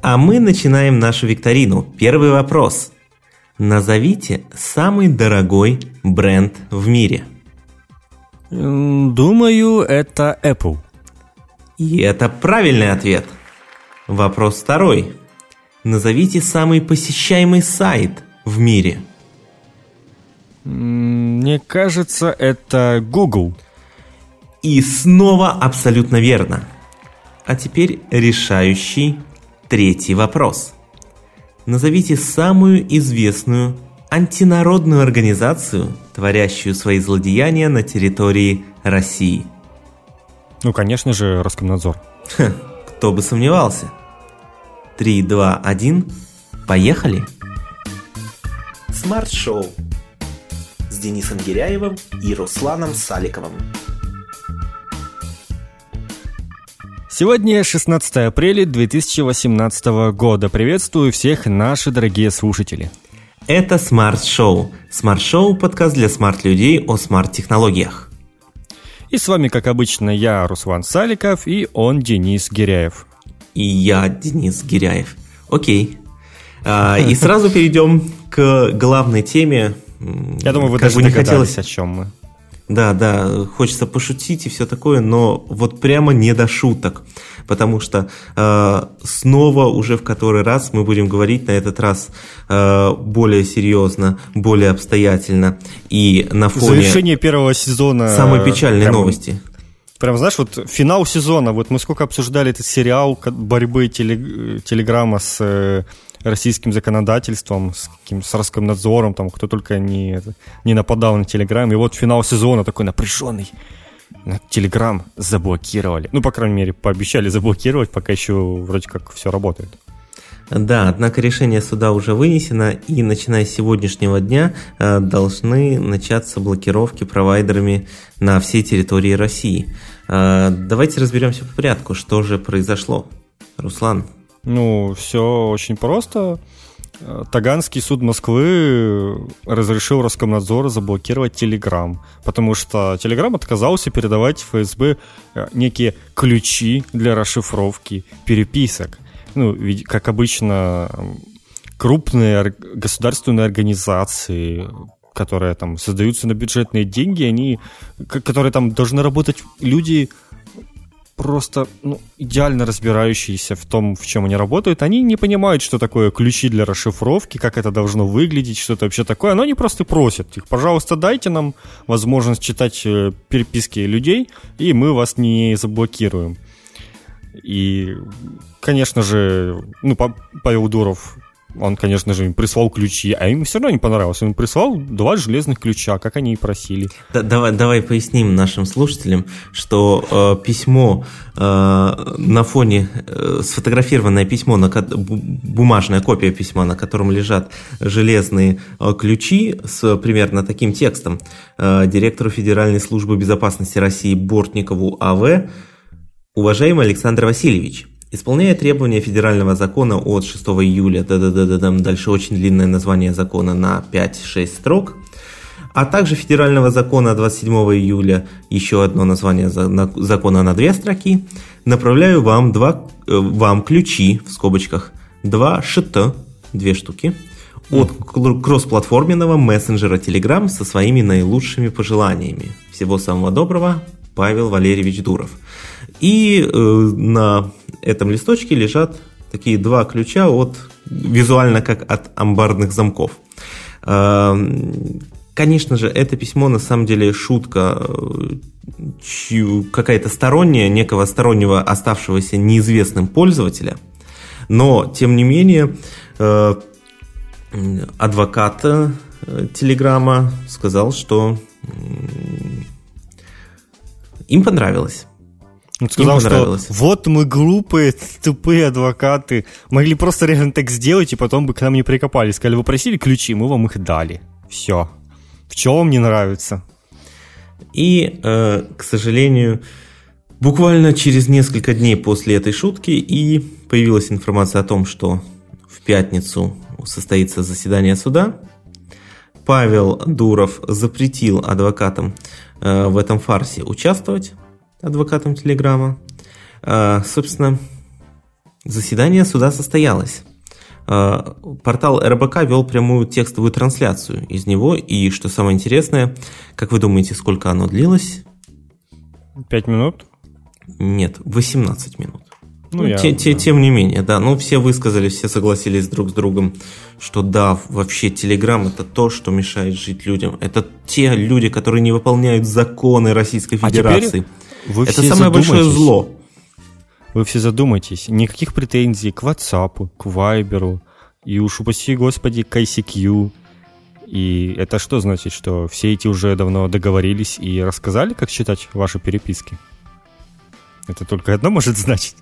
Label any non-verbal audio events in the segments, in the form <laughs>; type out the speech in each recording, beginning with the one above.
А мы начинаем нашу викторину. Первый вопрос. Назовите самый дорогой бренд в мире. Думаю, это Apple. И это правильный ответ. Вопрос второй. Назовите самый посещаемый сайт в мире. Мне кажется, это Google. И снова абсолютно верно. А теперь решающий третий вопрос. Назовите самую известную антинародную организацию, творящую свои злодеяния на территории России. Ну, конечно же, Роскомнадзор. Ха, кто бы сомневался. 3, 2, 1. Поехали! Смарт-шоу с Денисом Гиряевым и Русланом Саликовым. Сегодня 16 апреля 2018 года. Приветствую всех наши дорогие слушатели. Это смарт-шоу. Смарт-шоу – подкаст для смарт-людей о смарт-технологиях. И с вами, как обычно, я, Руслан Саликов, и он, Денис Гиряев. И я, Денис Гиряев. Окей. А, и <laughs> сразу перейдем к главной теме. Я думаю, вы как даже не хотелось, о чем мы. Да, да, хочется пошутить и все такое, но вот прямо не до шуток, потому что э, снова уже в который раз мы будем говорить на этот раз э, более серьезно, более обстоятельно и на фоне завершение первого сезона самой печальной прям, новости. Прям знаешь, вот финал сезона, вот мы сколько обсуждали этот сериал борьбы теле, телеграмма с э, российским законодательством, с, каким, с Роскомнадзором, там, кто только не, не нападал на Телеграм. И вот финал сезона такой напряженный. На Телеграм заблокировали. Ну, по крайней мере, пообещали заблокировать, пока еще вроде как все работает. Да, однако решение суда уже вынесено, и начиная с сегодняшнего дня э, должны начаться блокировки провайдерами на всей территории России. Э, давайте разберемся по порядку, что же произошло. Руслан, ну, все очень просто. Таганский суд Москвы разрешил Роскомнадзору заблокировать Телеграм, потому что Телеграм отказался передавать ФСБ э, некие ключи для расшифровки переписок. Ну, ведь, как обычно, крупные государственные организации, которые там создаются на бюджетные деньги, они, которые там должны работать люди просто ну, идеально разбирающиеся в том, в чем они работают, они не понимают, что такое ключи для расшифровки, как это должно выглядеть, что это вообще такое. Но они просто просят их, пожалуйста, дайте нам возможность читать э, переписки людей, и мы вас не заблокируем. И, конечно же, ну, Павел Дуров он, конечно же, им прислал ключи, а им все равно не понравилось. Он прислал два железных ключа, как они и просили. Да, давай, давай поясним нашим слушателям, что э, письмо э, на фоне, э, сфотографированное письмо, на, бумажная копия письма, на котором лежат железные э, ключи с примерно таким текстом. Э, директору Федеральной службы безопасности России Бортникову А.В. Уважаемый Александр Васильевич, Исполняя требования федерального закона от 6 июля, да -да -да -да -да, дальше очень длинное название закона на 5-6 строк, а также федерального закона 27 июля, еще одно название закона на две строки, направляю вам, два, э, вам ключи, в скобочках, два ШТ, две штуки, от кроссплатформенного мессенджера Telegram со своими наилучшими пожеланиями. Всего самого доброго, Павел Валерьевич Дуров. И э, на этом листочке лежат такие два ключа от визуально как от амбарных замков. Э, конечно же, это письмо на самом деле шутка э, какая-то сторонняя, некого стороннего оставшегося неизвестным пользователя. Но, тем не менее, адвокат Телеграма сказал, что им понравилось. Он сказал, что вот мы глупые, тупые адвокаты, могли просто реально так сделать, и потом бы к нам не прикопались. Сказали, вы просили ключи, мы вам их дали. Все. В чем вам не нравится? И, э, к сожалению, буквально через несколько дней после этой шутки и появилась информация о том, что в пятницу состоится заседание суда. Павел Дуров запретил адвокатам э, в этом фарсе участвовать адвокатом Телеграма. А, собственно, Заседание суда состоялось. Э, портал РБК вел прямую текстовую трансляцию из него, и, что самое интересное, как вы думаете, сколько оно длилось? Пять минут? Нет, 18 минут. Ну, ну я, те, те, да. Тем не менее, да. Ну, все высказались, все согласились друг с другом, что да, вообще Телеграм это то, что мешает жить людям. Это те люди, которые не выполняют законы Российской Федерации. А вы это самое большое зло. Вы все задумайтесь, никаких претензий к WhatsApp, к Viber, и уж упаси господи, к ICQ. И это что значит, что все эти уже давно договорились и рассказали, как читать ваши переписки? Это только одно может значить.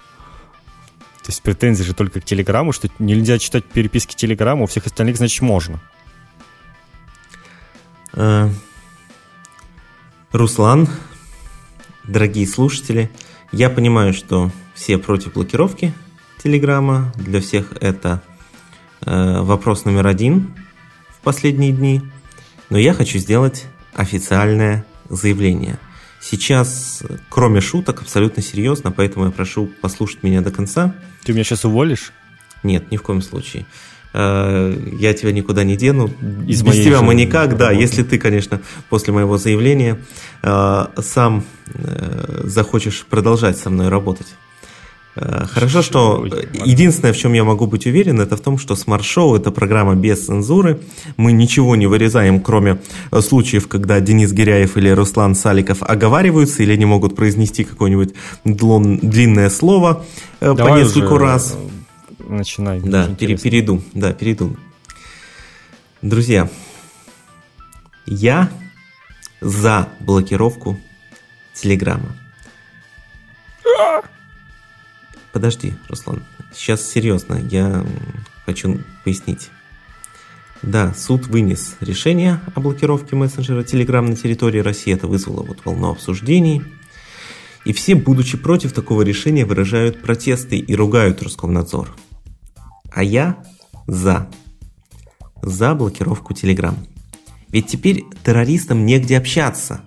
То есть претензии же только к Телеграму, что нельзя читать переписки Телеграма, у всех остальных, значит, можно. Э, Руслан, дорогие слушатели, я понимаю, что все против блокировки Телеграма. Для всех это э, вопрос номер один в последние дни. Но я хочу сделать официальное заявление. Сейчас, кроме шуток, абсолютно серьезно, поэтому я прошу послушать меня до конца. Ты меня сейчас уволишь? Нет, ни в коем случае. Э, я тебя никуда не дену. Из Без тебя мы никак, работы. да, если ты, конечно, после моего заявления э, сам э, захочешь продолжать со мной работать. Хорошо, что единственное, в чем я могу быть уверен, это в том, что Show – это программа без цензуры. Мы ничего не вырезаем, кроме случаев, когда Денис Гиряев или Руслан Саликов оговариваются или не могут произнести какое-нибудь длинное слово Давай по нескольку уже раз. Начинай. Да, пере, перейду. Да, перейду. Друзья, я за блокировку Телеграма. Подожди, Руслан. Сейчас серьезно, я хочу пояснить. Да, суд вынес решение о блокировке мессенджера Telegram на территории России. Это вызвало вот волну обсуждений. И все, будучи против такого решения, выражают протесты и ругают Роскомнадзор. А я за. За блокировку Telegram. Ведь теперь террористам негде общаться,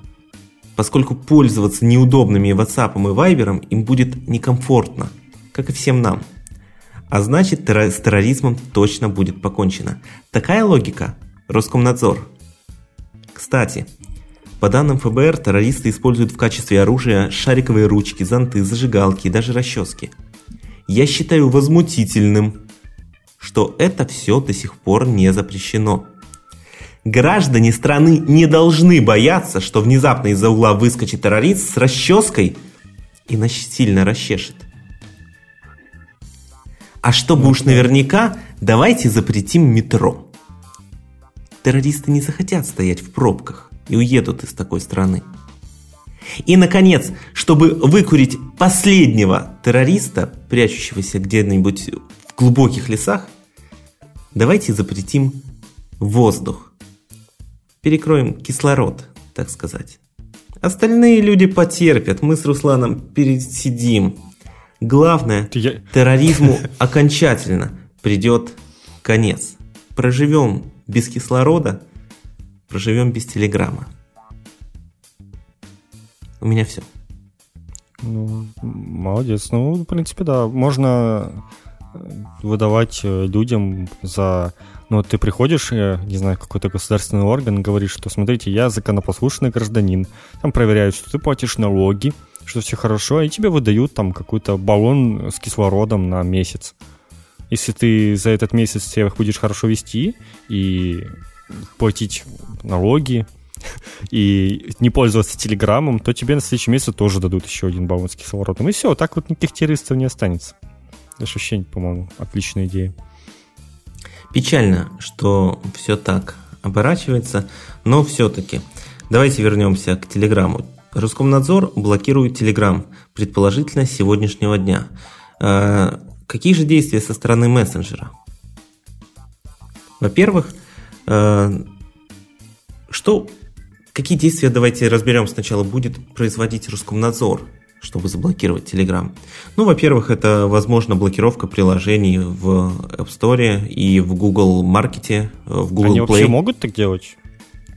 поскольку пользоваться неудобными WhatsApp и Viber им будет некомфортно – как и всем нам. А значит, с терроризмом точно будет покончено. Такая логика – Роскомнадзор. Кстати, по данным ФБР, террористы используют в качестве оружия шариковые ручки, зонты, зажигалки и даже расчески. Я считаю возмутительным, что это все до сих пор не запрещено. Граждане страны не должны бояться, что внезапно из-за угла выскочит террорист с расческой и насильно расчешет. А чтобы уж наверняка, давайте запретим метро. Террористы не захотят стоять в пробках и уедут из такой страны. И, наконец, чтобы выкурить последнего террориста, прячущегося где-нибудь глубоких лесах, давайте запретим воздух. Перекроем кислород, так сказать. Остальные люди потерпят, мы с Русланом пересидим. Главное, Я... терроризму <laughs> окончательно придет конец. Проживем без кислорода, проживем без телеграмма. У меня все. Ну, молодец. Ну, в принципе, да. Можно выдавать э, людям за... Ну, ты приходишь, э, не знаю, какой-то государственный орган, говоришь, что, смотрите, я законопослушный гражданин. Там проверяют, что ты платишь налоги, что все хорошо, и тебе выдают там какой-то баллон с кислородом на месяц. Если ты за этот месяц себя будешь хорошо вести и платить налоги, <laughs> и не пользоваться телеграммом, то тебе на следующий месяц тоже дадут еще один баллон с кислородом. И все, так вот никаких террористов не останется. Ощущение, по-моему, отличная идея. Печально, что все так оборачивается, но все-таки давайте вернемся к телеграмму. Роскомнадзор блокирует Telegram, предположительно, с сегодняшнего дня. Э, какие же действия со стороны мессенджера? Во-первых, э, что, какие действия, давайте разберем сначала, будет производить Роскомнадзор, чтобы заблокировать Telegram? Ну, во-первых, это, возможно, блокировка приложений в App Store и в Google Market, э, в Google Они Play. вообще могут так делать?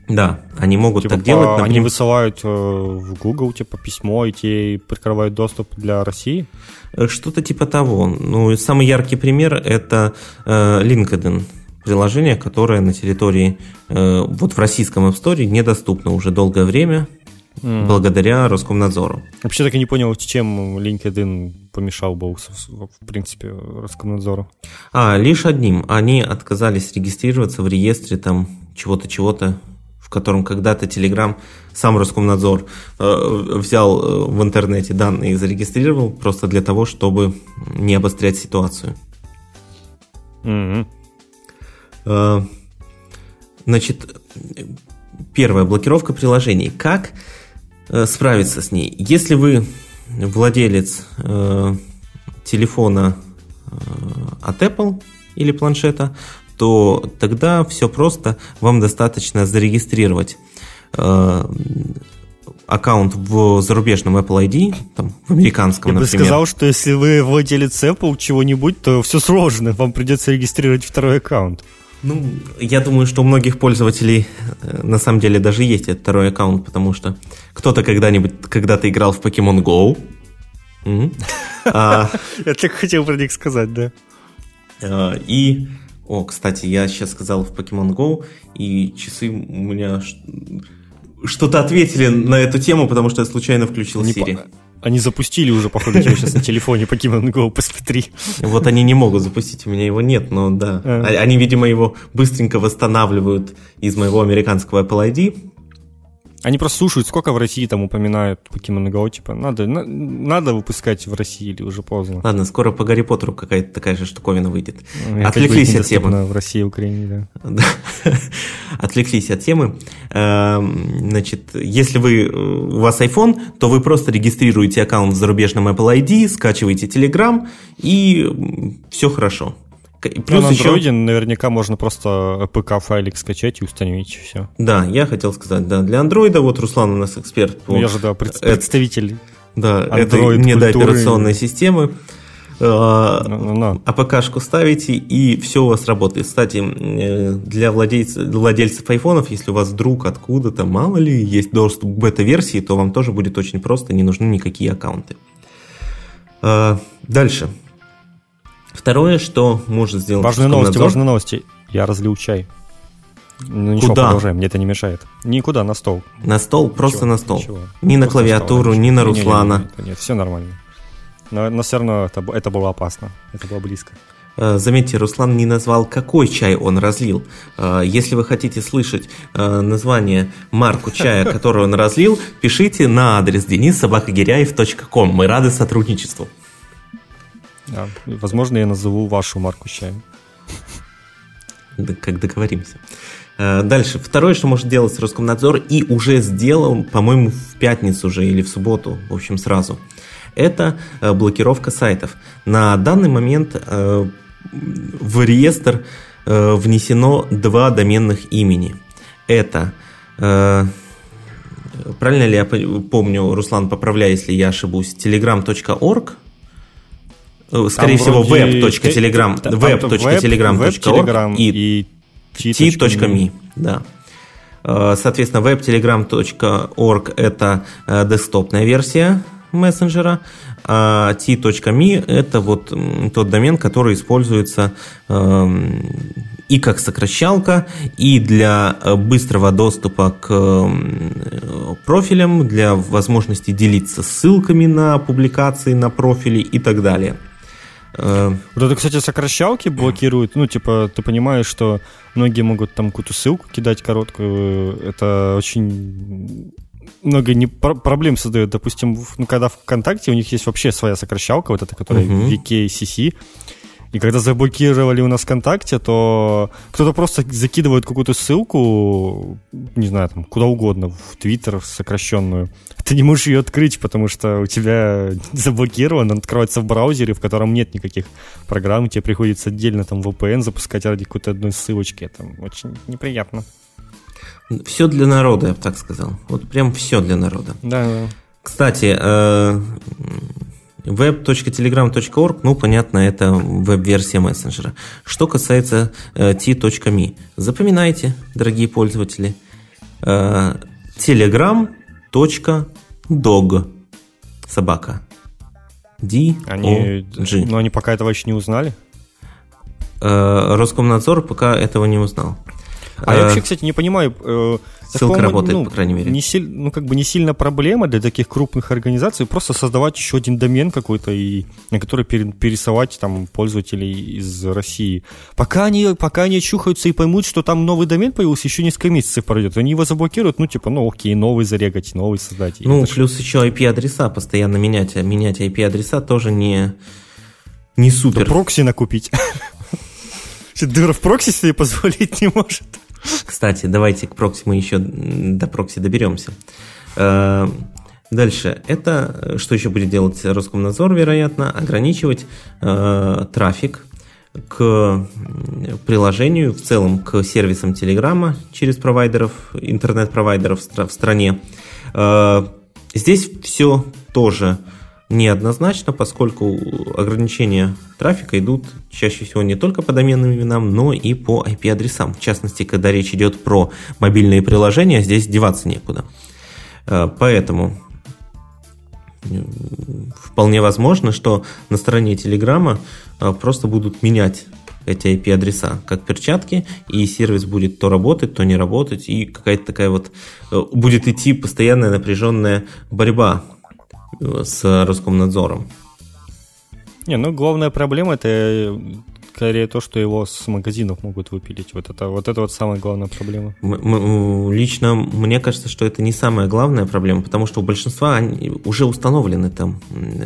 Да, они могут типа так делать. По, например... Они высылают э, в Google типа письмо, и те прикрывают доступ для России? Э, что-то типа того. Ну, самый яркий пример это э, LinkedIn приложение, которое на территории, э, вот в российском App Store недоступно уже долгое время, mm. благодаря Роскомнадзору. Вообще так и не понял, чем LinkedIn помешал бы, в принципе, Роскомнадзору. А, лишь одним. Они отказались регистрироваться в реестре там чего-то, чего-то, в котором когда-то Telegram, сам Роскомнадзор э, взял э, в интернете данные и зарегистрировал просто для того, чтобы не обострять ситуацию. Mm-hmm. Э, значит, первая блокировка приложений. Как справиться с ней? Если вы владелец э, телефона от Apple или планшета, то тогда все просто. Вам достаточно зарегистрировать аккаунт в зарубежном Apple ID, там, в американском, Я например. бы сказал, что если вы владелец Apple чего-нибудь, то все сложно, вам придется регистрировать второй аккаунт. Ну, я думаю, что у многих пользователей э, на самом деле даже есть этот второй аккаунт, потому что кто-то когда-нибудь когда-то играл в Pokemon Go. <laughs> А, я так хотел про них сказать, да. А, и, о, кстати, я сейчас сказал в Pokemon Go, и часы у меня что-то ответили на эту тему, потому что я случайно включил Siri. Они запустили уже, походу, тебя сейчас на телефоне Pokemon Go, посмотри. Вот они не могут запустить, у меня его нет, но да. А. а они, видимо, его быстренько восстанавливают из моего американского Apple ID, они просто слушают, сколько в России там упоминают Pokemon Go, типа, надо, на, надо выпускать в России или уже поздно. Ладно, скоро по Гарри Поттеру какая-то такая же штуковина выйдет. Ну, Отвлеклись от темы. в России и Украине, <laughs> да. Отвлеклись от темы. Эм, значит, если вы, э, у вас iPhone, то вы просто регистрируете аккаунт в зарубежном Apple ID, скачиваете Telegram, и все хорошо. Плюс на Android еще... наверняка можно просто ПК-файлик скачать и установить, и все. Да, я хотел сказать, да. Для андроида, вот Руслан у нас эксперт. Ну, я же, да, это, представитель Да, Android этой недооперационной системы. No, no, no. АПК-шку ставите, и все у вас работает. Кстати, э, для владельцев, владельцев айфонов, если у вас вдруг откуда-то, мало ли, есть доступ к бета-версии, то вам тоже будет очень просто, не нужны никакие аккаунты. А, дальше. Второе, что может сделать Важные новости, важные новости. Я разлил чай. Ну ничего, Куда? продолжаем, мне это не мешает. Никуда, на стол. На стол, просто ничего, на стол. Ничего. Ни на клавиатуру, ни на Руслана. Нет, нет, нет, все нормально. Но, но все равно это, это было опасно, это было близко. Э, заметьте, Руслан не назвал, какой чай он разлил. Э, если вы хотите слышать э, название марку чая, который он разлил, пишите на адрес denissobakagиряев.com. Мы рады сотрудничеству. Да. Возможно, я назову вашу марку. Да, как договоримся. Э, дальше. Второе, что может делать Роскомнадзор, и уже сделал, по-моему, в пятницу уже или в субботу, в общем, сразу, это э, блокировка сайтов. На данный момент э, в реестр внесено два доменных имени. Это правильно ли я помню, Руслан, поправляй, если я ошибусь, telegram.org скорее там всего, web.telegram, web.telegram.org и t.me. Да. Э, соответственно, web.telegram.org это э, десктопная версия мессенджера, а t.me это вот тот домен, который используется эм, и как сокращалка, и для быстрого доступа к профилям, для возможности делиться ссылками на публикации, на профили и так далее. Э, вот это, кстати, сокращалки блокируют. Ну, типа, ты понимаешь, что многие могут там какую-то ссылку кидать короткую. Это очень много не проблем создает. Допустим, ну, когда в ВКонтакте у них есть вообще своя сокращалка, вот эта, которая uh-huh. VKCC, и когда заблокировали у нас ВКонтакте, то кто-то просто закидывает какую-то ссылку, не знаю, там, куда угодно, в Твиттер сокращенную. Ты не можешь ее открыть, потому что у тебя <laughs> заблокирован, он открывается в браузере, в котором нет никаких программ, тебе приходится отдельно там VPN запускать ради какой-то одной ссылочки. Это очень неприятно. Все для народа, я бы так сказал. Вот прям все для народа. Да, да. Кстати, э, web.telegram.org, ну, понятно, это веб-версия мессенджера. Что касается э, t.me, запоминайте, дорогие пользователи, telegram.dog собака. D они, Но они пока этого еще не узнали? Роскомнадзор пока этого не узнал. А я вообще, кстати, не понимаю, Ссылка Такому, работает, ну, по крайней мере. Не силь, ну, как бы не сильно проблема для таких крупных организаций, просто создавать еще один домен какой-то, и, на который пересылать там пользователей из России. Пока они, пока они чухаются и поймут, что там новый домен появился, еще несколько месяцев пройдет. Они его заблокируют, ну, типа, ну, окей, новый зарегать, новый создать. Ну, плюс еще IP-адреса постоянно менять. А менять IP-адреса тоже не, не супер. Да прокси накупить. <laughs> Дыра в прокси себе позволить не может. Кстати, давайте к прокси мы еще до прокси доберемся. Э, дальше. Это что еще будет делать Роскомнадзор, вероятно? Ограничивать э, трафик к приложению, в целом к сервисам Телеграма через провайдеров, интернет-провайдеров в стране. Э, здесь все тоже неоднозначно, поскольку ограничения трафика идут чаще всего не только по доменным именам, но и по IP-адресам. В частности, когда речь идет про мобильные приложения, здесь деваться некуда. Э, поэтому э, вполне возможно, что на стороне Телеграма э, просто будут менять эти IP-адреса, как перчатки, и сервис будет то работать, то не работать, и какая-то такая вот будет идти постоянная напряженная борьба с Роскомнадзором. Не, ну главная проблема это скорее то, что его с магазинов могут выпилить. Вот это вот, это вот самая главная проблема. М- лично мне кажется, что это не самая главная проблема, потому что у большинства они уже установлены там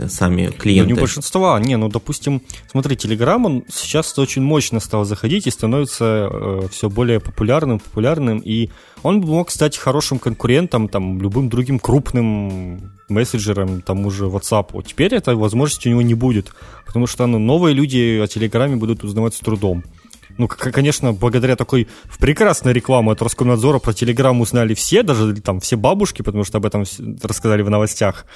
сами клиенты. Ну, не у большинства, не, ну допустим, смотри, Telegram он сейчас очень мощно стал заходить и становится э, все более популярным, популярным, и он мог стать хорошим конкурентом там любым другим крупным мессенджером, тому же WhatsApp. Теперь этой возможности у него не будет, потому что ну, новые люди о Телеграме будут узнавать с трудом. Ну, конечно, благодаря такой прекрасной рекламе от Роскомнадзора про Телеграм узнали все, даже там все бабушки, потому что об этом рассказали в новостях.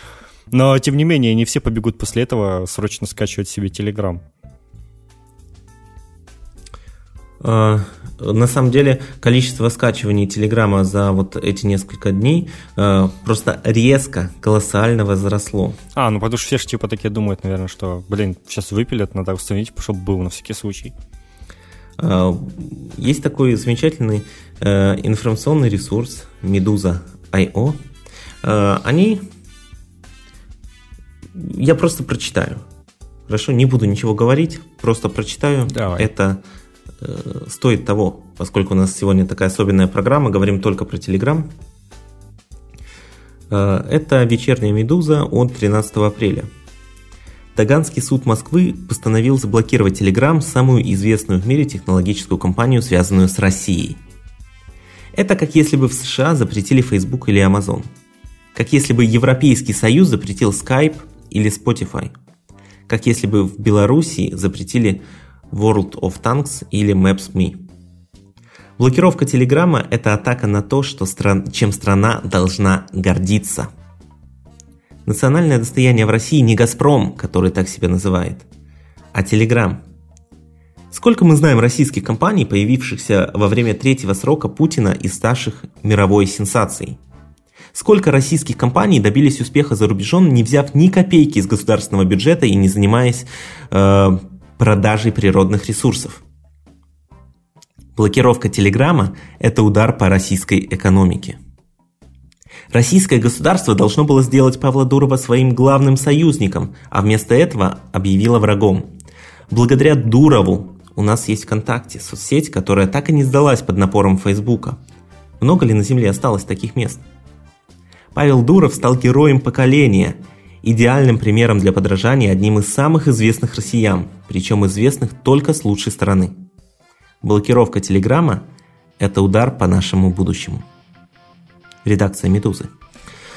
Но, тем не менее, не все побегут после этого срочно скачивать себе Телеграм. А, на самом деле количество скачиваний Телеграма за вот эти несколько дней э, просто резко, колоссально возросло. А, ну потому что все же типа такие думают, наверное, что, блин, сейчас выпилят, надо установить, чтобы был на всякий случай. Э, есть такой замечательный э, информационный ресурс Medusa.io. Э, они... Я просто прочитаю. Хорошо, не буду ничего говорить, просто прочитаю. Давай. Это стоит того, поскольку у нас сегодня такая особенная программа, говорим только про Telegram. Э, это вечерняя «Медуза» от 13 апреля. Таганский суд Москвы постановил заблокировать Telegram, самую известную в мире технологическую компанию, связанную с Россией. Это как если бы в США запретили Facebook или Amazon. Как если бы Европейский Союз запретил Skype или Spotify. Как если бы в Белоруссии запретили World of Tanks или Maps.me. Блокировка Телеграма – это атака на то, что стран... чем страна должна гордиться. Национальное достояние в России не «Газпром», который так себя называет, а Телеграм. Сколько мы знаем российских компаний, появившихся во время третьего срока Путина и ставших мировой сенсацией? Сколько российских компаний добились успеха за рубежом, не взяв ни копейки из государственного бюджета и не занимаясь э, продажей природных ресурсов. Блокировка Телеграма – это удар по российской экономике. Российское государство должно было сделать Павла Дурова своим главным союзником, а вместо этого объявило врагом. Благодаря Дурову у нас есть ВКонтакте, соцсеть, которая так и не сдалась под напором Фейсбука. Много ли на Земле осталось таких мест? Павел Дуров стал героем поколения – идеальным примером для подражания одним из самых известных россиян, причем известных только с лучшей стороны. Блокировка Телеграма – это удар по нашему будущему. Редакция «Медузы».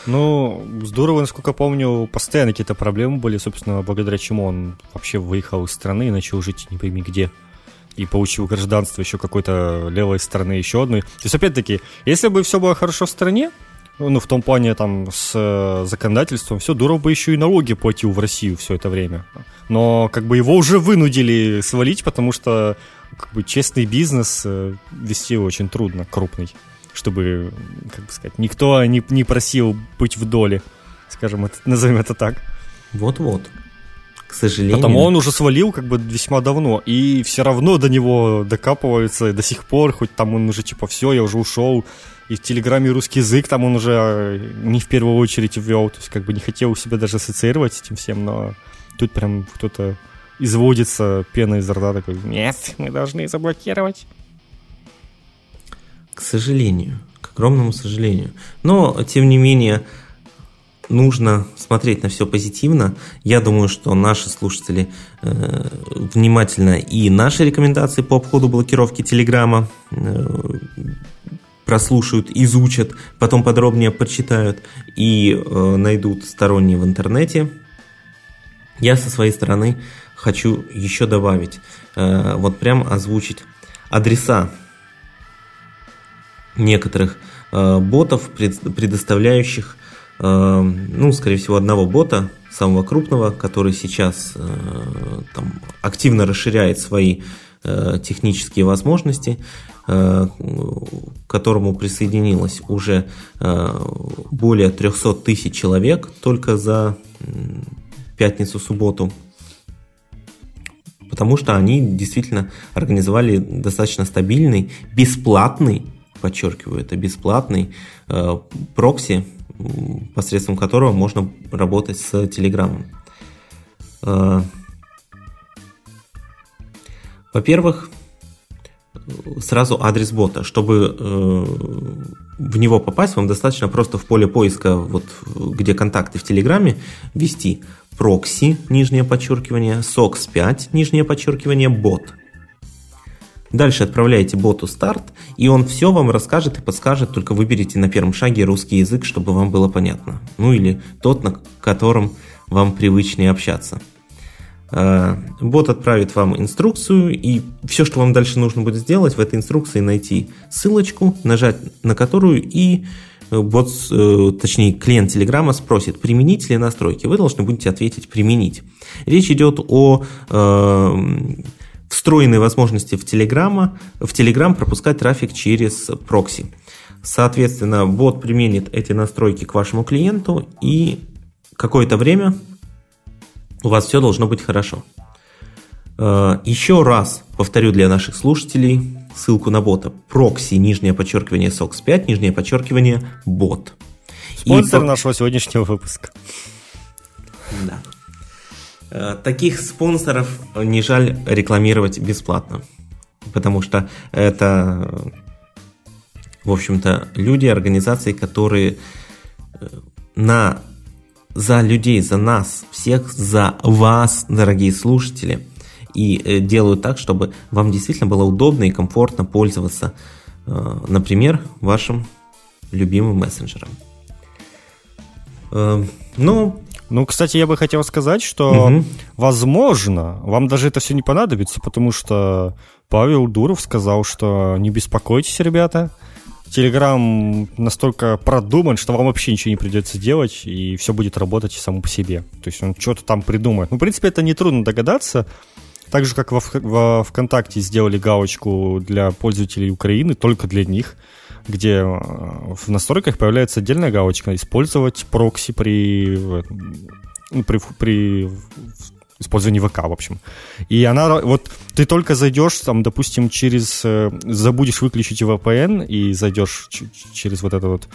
Ну, здорово, насколько помню, постоянно какие-то проблемы были, собственно, благодаря чему он вообще выехал из страны и начал жить не пойми где. И получил гражданство еще какой-то левой страны, еще одной. То есть, опять-таки, если бы все было хорошо в стране, ну, в том плане, там, с э, законодательством, все, Дуров бы еще и налоги платил в Россию все это время. Но, как бы, его уже вынудили свалить, потому что, как бы, честный бизнес э, вести очень трудно, крупный. чтобы, как бы сказать, никто не, не просил быть в доле, скажем, это, <laughs> назовем это так. Вот-вот. К сожалению. Потому он уже свалил как бы весьма давно, и все равно до него докапываются до сих пор, хоть там он уже типа все, я уже ушел, и в Телеграме русский язык там он уже э, не в первую очередь ввел, то есть как бы не хотел себя даже ассоциировать с этим всем, но тут прям кто-то изводится пена изо рта такой, нет, мы должны заблокировать. К сожалению, к огромному сожалению. Но, тем не менее, нужно смотреть на все позитивно. Я думаю, что наши слушатели э, внимательно и наши рекомендации по обходу блокировки Телеграма э, прослушают, изучат, потом подробнее почитают и э, найдут сторонние в интернете. Я со своей стороны хочу еще добавить, э, вот прям озвучить адреса некоторых э, ботов, предоставляющих, э, ну, скорее всего, одного бота, самого крупного, который сейчас там, активно расширяет свои технические возможности, к которому присоединилось уже более 300 тысяч человек только за пятницу-субботу потому что они действительно организовали достаточно стабильный, бесплатный, подчеркиваю, это бесплатный э, прокси, посредством которого можно работать с Телеграмом. Э, во-первых, сразу адрес бота. Чтобы э, в него попасть, вам достаточно просто в поле поиска, вот где контакты в Телеграме, ввести прокси, нижнее подчеркивание, SOX5, нижнее подчеркивание, бот. Дальше отправляете боту старт, и он все вам расскажет и подскажет, только выберите на первом шаге русский язык, чтобы вам было понятно. Ну или тот, на котором вам привычнее общаться. Э, бот отправит вам инструкцию, и все, что вам дальше нужно будет сделать, в этой инструкции найти ссылочку, нажать на которую и Э, бот, э, точнее, клиент Телеграма спросит, применить ли настройки. Вы должны будете ответить «применить». Речь идет о э, встроенной возможности в Телеграма, в Телеграм пропускать трафик через прокси. Соответственно, бот применит эти настройки к вашему клиенту, и какое-то время у вас все должно быть хорошо. Э, еще раз повторю для наших слушателей, ссылку на бота. Прокси, нижнее подчеркивание SOX5, нижнее подчеркивание бот. Спонсор и... нашего сегодняшнего выпуска. Да. Э, таких спонсоров не жаль рекламировать бесплатно, потому что это, в общем-то, люди, организации, которые э, на за людей, за нас, всех, за вас, дорогие слушатели – и э, делают так, чтобы вам действительно было удобно и комфортно пользоваться, э, например, вашим любимым мессенджером. Э, ну, ну, кстати, я бы хотел сказать, что, угу. возможно, вам даже это все не понадобится, потому что Павел Дуров сказал, что не беспокойтесь, ребята, Телеграм настолько продуман, что вам вообще ничего не придется делать, и все будет работать само по себе. То есть он что-то там придумает. Ну, в принципе, это нетрудно догадаться. Так же, как во, во ВКонтакте сделали галочку для пользователей Украины, только для них, где э, в настройках появляется отдельная галочка «Использовать прокси при, ну, при, при использовании ВК, в общем. И она, вот ты только зайдешь, там, допустим, через, э, забудешь выключить VPN и зайдешь через вот это вот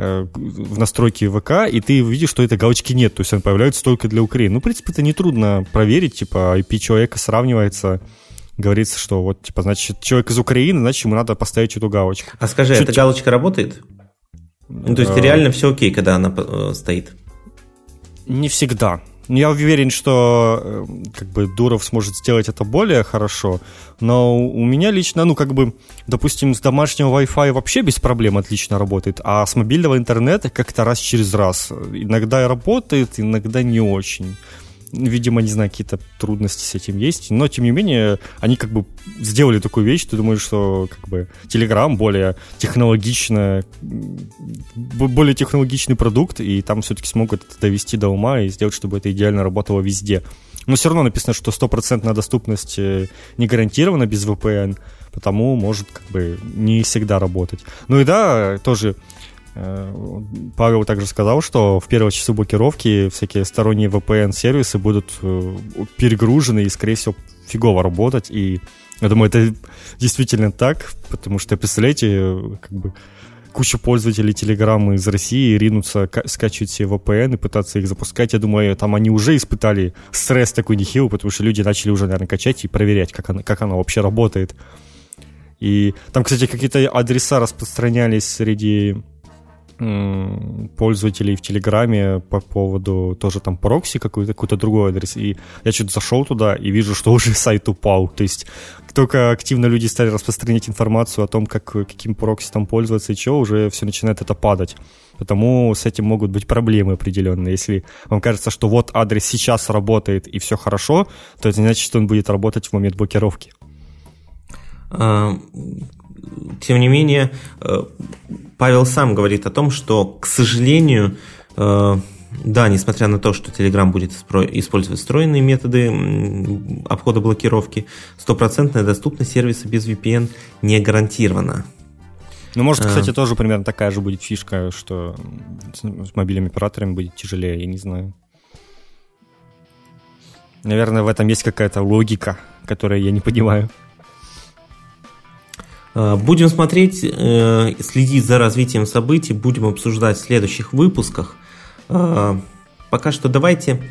Э, в настройки ВК, и ты видишь, что этой галочки нет, то есть она появляется только для Украины. Ну, в принципе, это нетрудно проверить, типа IP человека сравнивается, говорится, что вот, типа, значит, человек из Украины, значит, ему надо поставить эту галочку. А скажи, Чуть... эта галочка работает? Ну, то есть э, реально все окей, когда она стоит? Не всегда. Ну, я уверен, что э, как бы Дуров сможет сделать это более хорошо, но у меня лично, ну, как бы, допустим, с домашнего Wi-Fi вообще без проблем отлично работает, а с мобильного интернета как-то раз через раз. Иногда работает, иногда не очень видимо, не знаю, какие-то трудности с этим есть, но тем не менее они как бы сделали такую вещь, ты думаешь, что как бы Telegram более технологично, более технологичный продукт, и там все-таки смогут это довести до ума и сделать, чтобы это идеально работало везде. Но все равно написано, что стопроцентная доступность э, не гарантирована без VPN, потому может как бы не всегда работать. Ну и да, тоже Павел также сказал, что в первые часы блокировки всякие сторонние VPN-сервисы будут э, перегружены и, скорее всего, фигово работать. И я думаю, это действительно так, потому что, представляете, как бы куча пользователей Telegram из России ринутся скачивать себе VPN и пытаться их запускать. Я думаю, там они уже испытали стресс такой нехилый, потому что люди начали уже, наверное, качать и проверять, как оно, как оно вообще работает. И там, кстати, какие-то адреса распространялись среди пользователей в Телеграме по поводу тоже там прокси какой-то, какой-то другой адрес. И я что-то зашел туда и вижу, что <laughs> уже сайт упал. То есть только активно люди стали распространять информацию о том, как, каким прокси там пользоваться и что, уже все начинает это падать. Потому с этим могут быть проблемы определенные. Если вам кажется, что вот адрес сейчас работает и все хорошо, то это значит, что он будет работать в момент блокировки. А, тем не менее, э, Павел сам говорит о том, что, к сожалению, э, да, несмотря на то, что Telegram будет использовать встроенные методы обхода блокировки, стопроцентная доступность сервиса без VPN не гарантирована. Ну, может, э. кстати, тоже примерно такая же будет фишка, что с мобильными операторами будет тяжелее, я не знаю. Наверное, в этом есть какая-то логика, которую я не понимаю. Э, будем смотреть, э, следить за развитием событий, будем обсуждать в следующих выпусках. Э, пока что давайте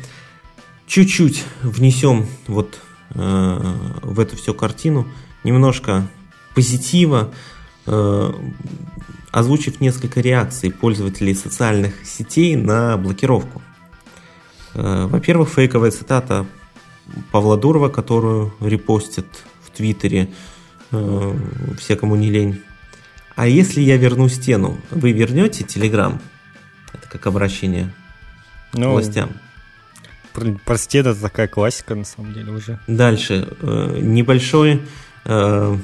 чуть-чуть внесем вот в эту всю картину немножко позитива, озвучив несколько реакций пользователей социальных сетей на блокировку. Во-первых, фейковая цитата Павла Дурова, которую репостит в Твиттере – все, кому не лень. А если я верну стену, вы вернете Телеграм? Это как обращение ну, к властям. Прости, это такая классика на самом деле уже. Дальше. Э, небольшой... Э,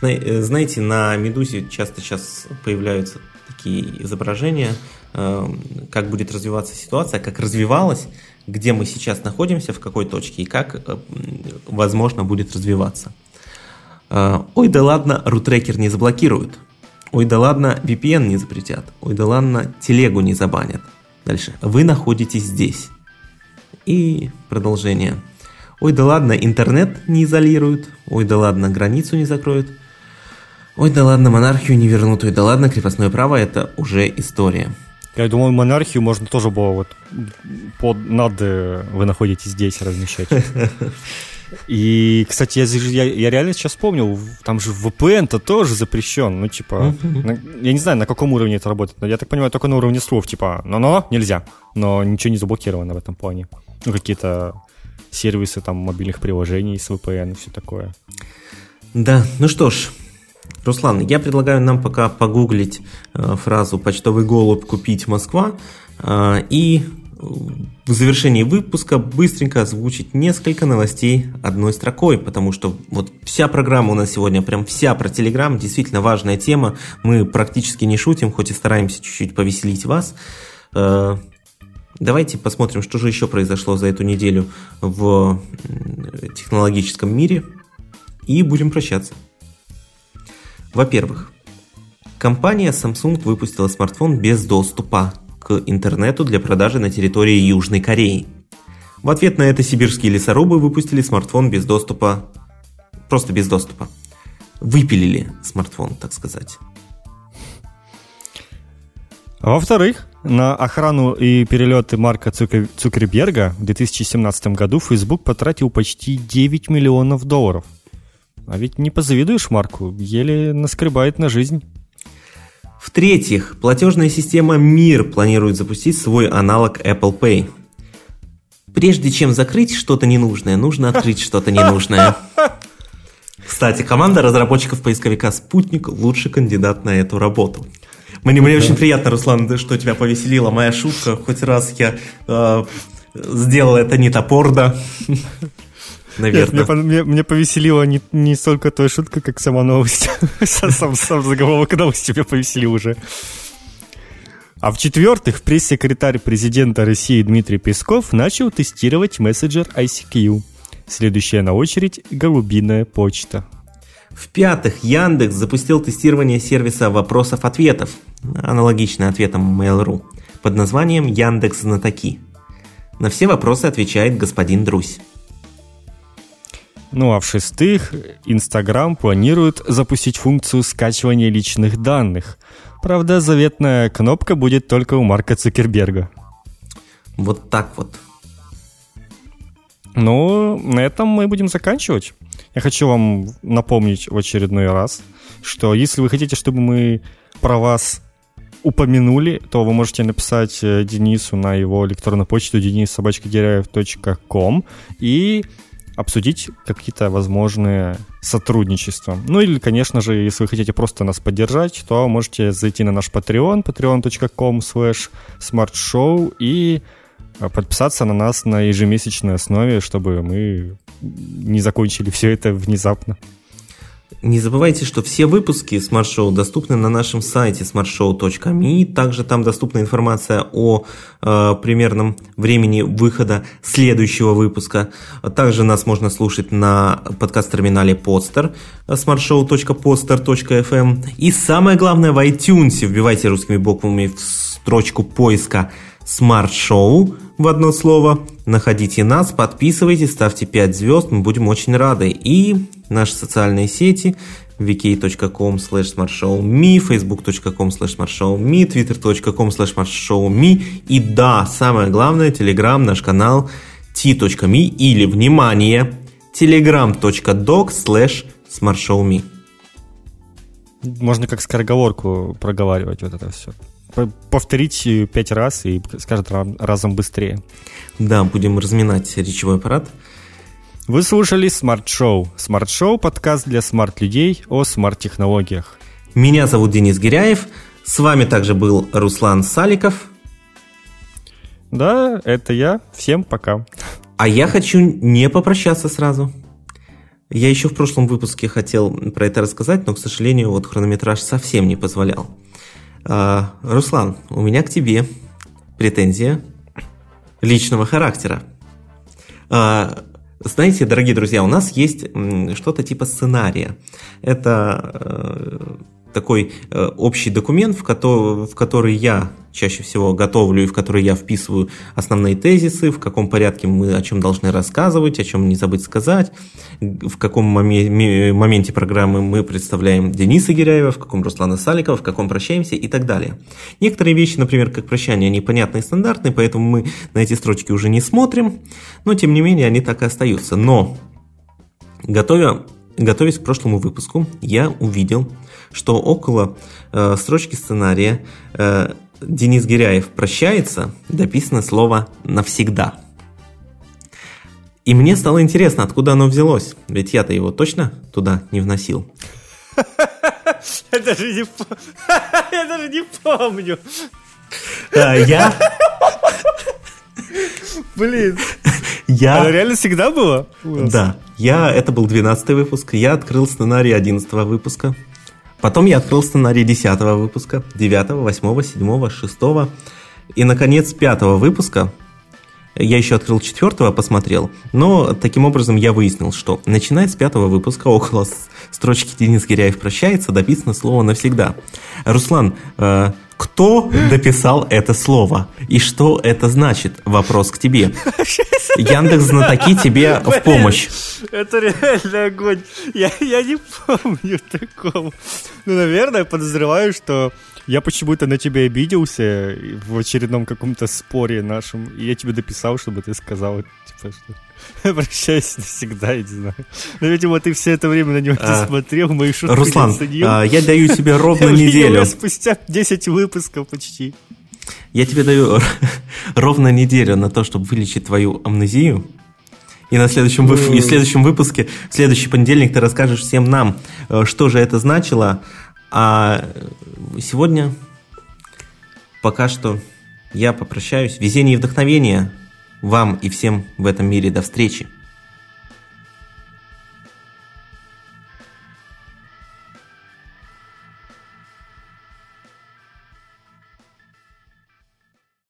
знаете, на Медузе часто сейчас появляются такие изображения, как будет развиваться ситуация, как развивалась где мы сейчас находимся, в какой точке и как, э, возможно, будет развиваться. Э, ой, да ладно, рутрекер не заблокируют. Ой, да ладно, VPN не запретят. Ой, да ладно, телегу не забанят. Дальше. Вы находитесь здесь. И продолжение. Ой, да ладно, интернет не изолируют. Ой, да ладно, границу не закроют. Ой, да ладно, монархию не вернут. Ой, да ладно, крепостное право – это уже история. Я думаю, монархию можно тоже было вот под, над э, вы находитесь здесь размещать. <laughs> И, кстати, я, я, я реально сейчас вспомнил, там же VPN-то тоже запрещен. Ну, типа, на, я не знаю, на каком уровне это работает, но я так понимаю, только на уровне слов, типа, но-но, нельзя. Но ничего не заблокировано в этом плане. Ну, какие-то сервисы там мобильных приложений с VPN и все такое. Да, ну что ж, Руслан, я предлагаю нам пока погуглить э, фразу «почтовый голубь купить Москва» э, и в завершении выпуска быстренько озвучить несколько новостей одной строкой, потому что вот вся программа у нас сегодня, прям вся про Телеграм, действительно важная тема. Мы практически не шутим, хоть и стараемся чуть-чуть повеселить вас. Э, давайте посмотрим, что же еще произошло за эту неделю в технологическом мире, и будем прощаться. Во-первых, компания Samsung выпустила смартфон без доступа к интернету для продажи на территории Южной Кореи. В ответ на это сибирские лесорубы выпустили смартфон без доступа, просто без доступа. Выпилили смартфон, так сказать. Во-вторых, на охрану и перелеты Марка Цукерберга в 2017 году Facebook потратил почти 9 миллионов долларов – а ведь не позавидуешь Марку, еле наскребает на жизнь. В-третьих, платежная система Мир планирует запустить свой аналог Apple Pay. Прежде чем закрыть что-то ненужное, нужно открыть что-то ненужное. Кстати, команда разработчиков поисковика «Спутник» лучший кандидат на эту работу. Мне, мне очень приятно, Руслан, что тебя повеселила моя шутка. Хоть раз я э, сделал это не топорно наверное. Нет, мне, мне, мне повеселила не, не столько той шутка, как сама новость. <laughs> сам, сам заголовок новости меня повеселил уже. А в-четвертых, пресс-секретарь президента России Дмитрий Песков начал тестировать мессенджер ICQ. Следующая на очередь – голубиная почта. В-пятых, Яндекс запустил тестирование сервиса вопросов-ответов, аналогично ответам Mail.ru, под названием Яндекс Знатоки. На все вопросы отвечает господин Друсь. Ну а в-шестых, Инстаграм планирует запустить функцию скачивания личных данных. Правда, заветная кнопка будет только у Марка Цукерберга. Вот так вот. Ну, на этом мы будем заканчивать. Я хочу вам напомнить в очередной раз, что если вы хотите, чтобы мы про вас упомянули, то вы можете написать э, Денису на его электронную почту denissobachкадеряев.com и обсудить какие-то возможные сотрудничества. Ну или, конечно же, если вы хотите просто нас поддержать, то можете зайти на наш Patreon, patreon.com slash smartshow и э, подписаться на нас на ежемесячной основе, чтобы мы не закончили все это внезапно. Не забывайте, что все выпуски Smart Show доступны на нашем сайте smartshow.me. Также там доступна информация о э, примерном времени выхода следующего выпуска. Также нас можно слушать на подкаст-терминале Podster smartshow.podster.fm. И самое главное в iTunes. Вбивайте русскими буквами в строчку поиска Smart Show в одно слово. Находите нас, подписывайтесь, ставьте 5 звезд, мы будем очень рады. И наши социальные сети vk.com slash smartshowme, facebook.com slash smartshowme, twitter.com slash smartshowme и да, самое главное, telegram, наш канал t.me или, внимание, telegram.doc slash smartshowme. Можно как скороговорку проговаривать вот это все повторить пять раз и скажет разом быстрее. Да, будем разминать речевой аппарат. Вы слушали Smart Show. Smart Show – подкаст для смарт-людей о смарт-технологиях. Меня зовут Денис Гиряев. С вами также был Руслан Саликов. Да, это я. Всем пока. А я хочу не попрощаться сразу. Я еще в прошлом выпуске хотел про это рассказать, но, к сожалению, вот хронометраж совсем не позволял. А, Руслан, у меня к тебе претензия личного характера. А, знаете, дорогие друзья, у нас есть что-то типа сценария. Это э, такой э, общий документ, в который, в который я чаще всего готовлю и в который я вписываю основные тезисы, в каком порядке мы о чем должны рассказывать, о чем не забыть сказать, в каком моменте программы мы представляем Дениса Гиряева, в каком Руслана Саликова, в каком прощаемся и так далее. Некоторые вещи, например, как прощание, они понятны и стандартные, поэтому мы на эти строчки уже не смотрим, но тем не менее они так и остаются. Но, готовя, готовясь к прошлому выпуску, я увидел, что около э, строчки сценария э, Денис Гиряев прощается, дописано слово «навсегда». И мне стало интересно, откуда оно взялось. Ведь я-то его точно туда не вносил. <laughs> Я даже не, <laughs> я даже не помню. А, я... Блин. Я... Оно реально всегда было? Да. Я... Это был 12 выпуск. Я открыл сценарий 11 выпуска. Потом я открыл сценарий 10 выпуска, 9, 8, 7, 6 и, наконец, 5 выпуска. Я еще открыл четвертого, посмотрел, но таким образом я выяснил, что начиная с пятого выпуска около строчки Денис Гиряев прощается, дописано слово навсегда. Руслан, э, кто дописал это слово? И что это значит? Вопрос к тебе. Яндекс знатоки тебе в помощь. Это реально огонь. Я, я не помню такого. Ну, наверное, подозреваю, что я почему-то на тебя обиделся в очередном каком-то споре нашем, и я тебе дописал, чтобы ты сказал, что Прощайся <laughs> навсегда, я не знаю. Но, видимо, ты все это время на него а, не смотрел, мои шутки Руслан, а, я даю тебе ровно <laughs> неделю. Спустя 10 выпусков почти. Я тебе даю <laughs> ровно неделю на то, чтобы вылечить твою амнезию. И на следующем, вы... и в следующем выпуске, в следующий понедельник ты расскажешь всем нам, э, что же это значило. А сегодня пока что я попрощаюсь. Везение и вдохновение вам и всем в этом мире до встречи.